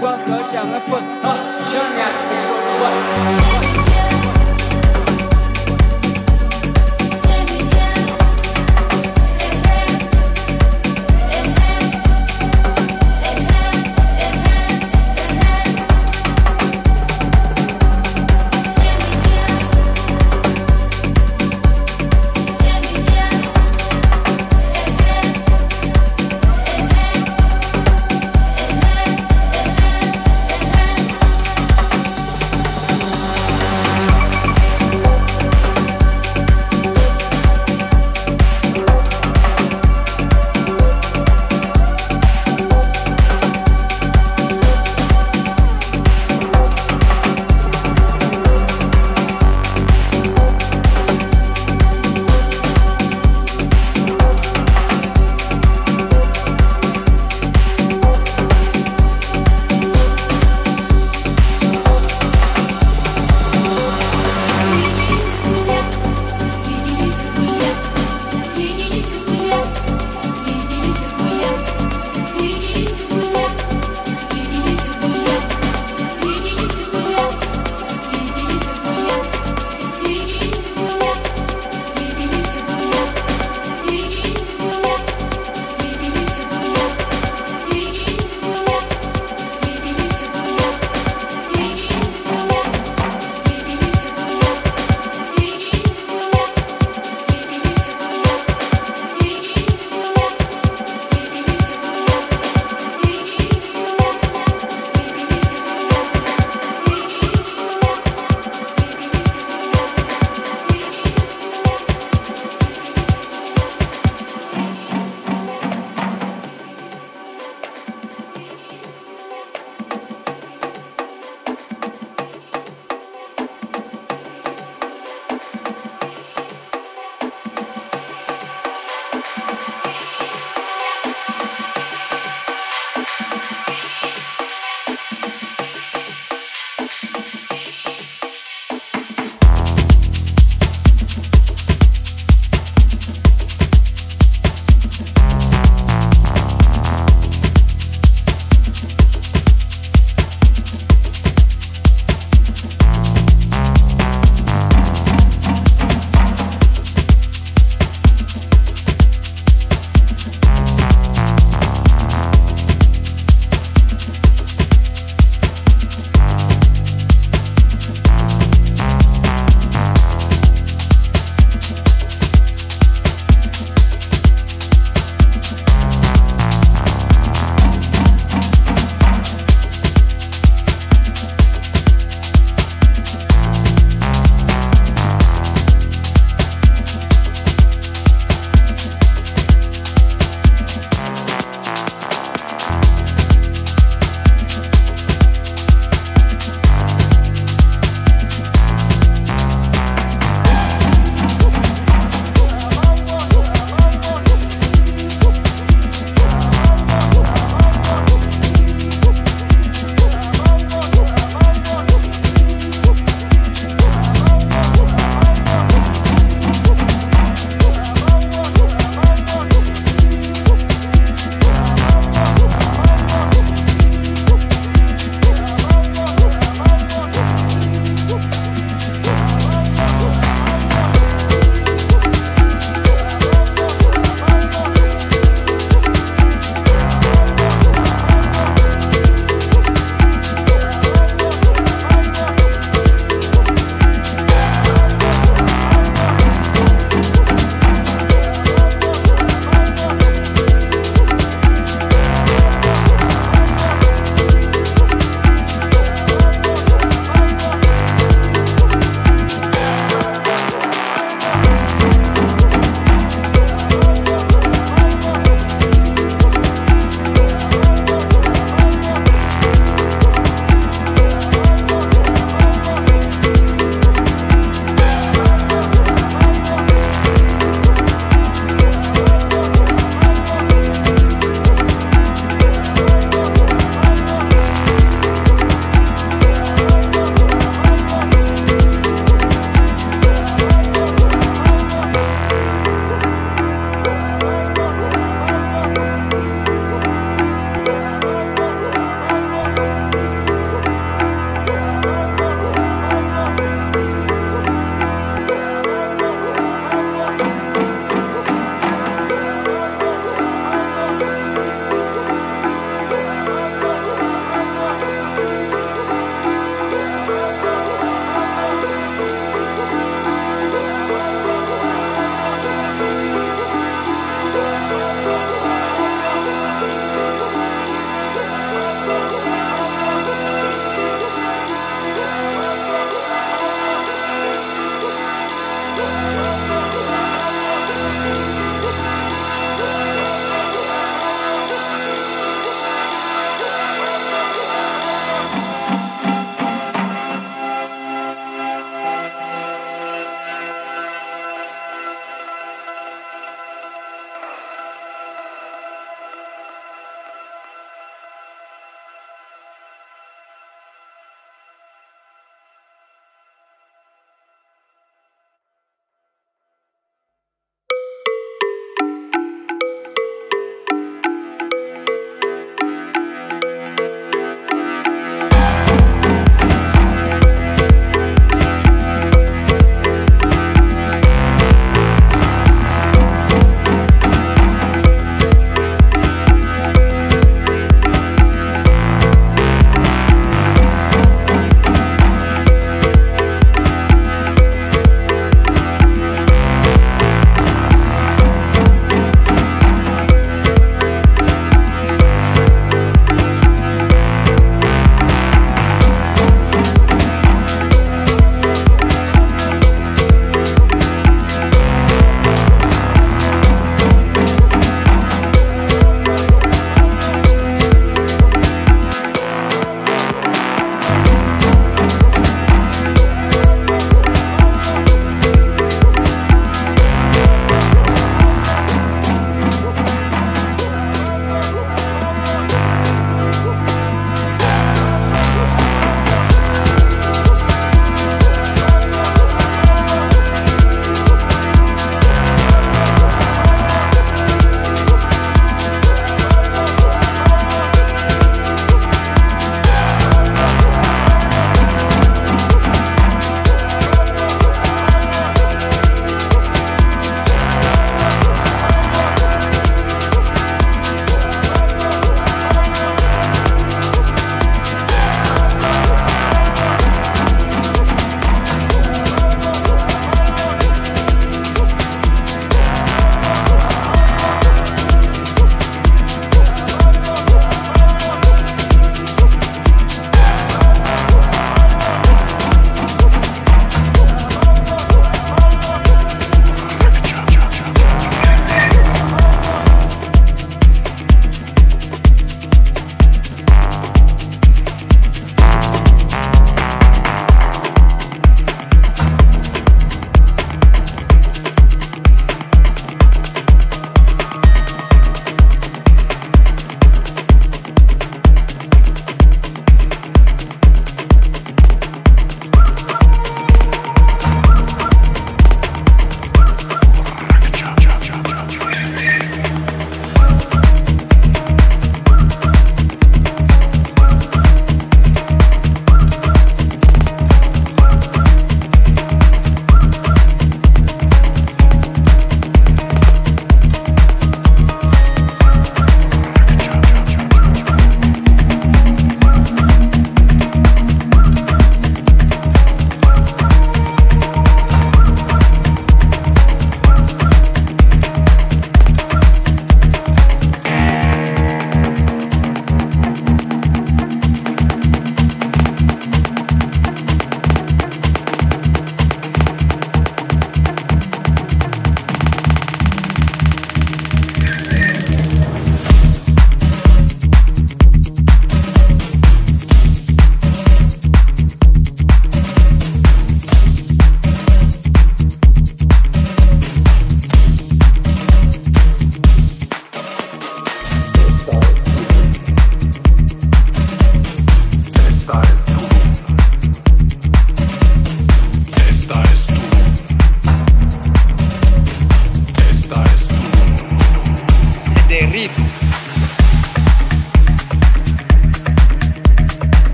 我可想而复死，这年的生活。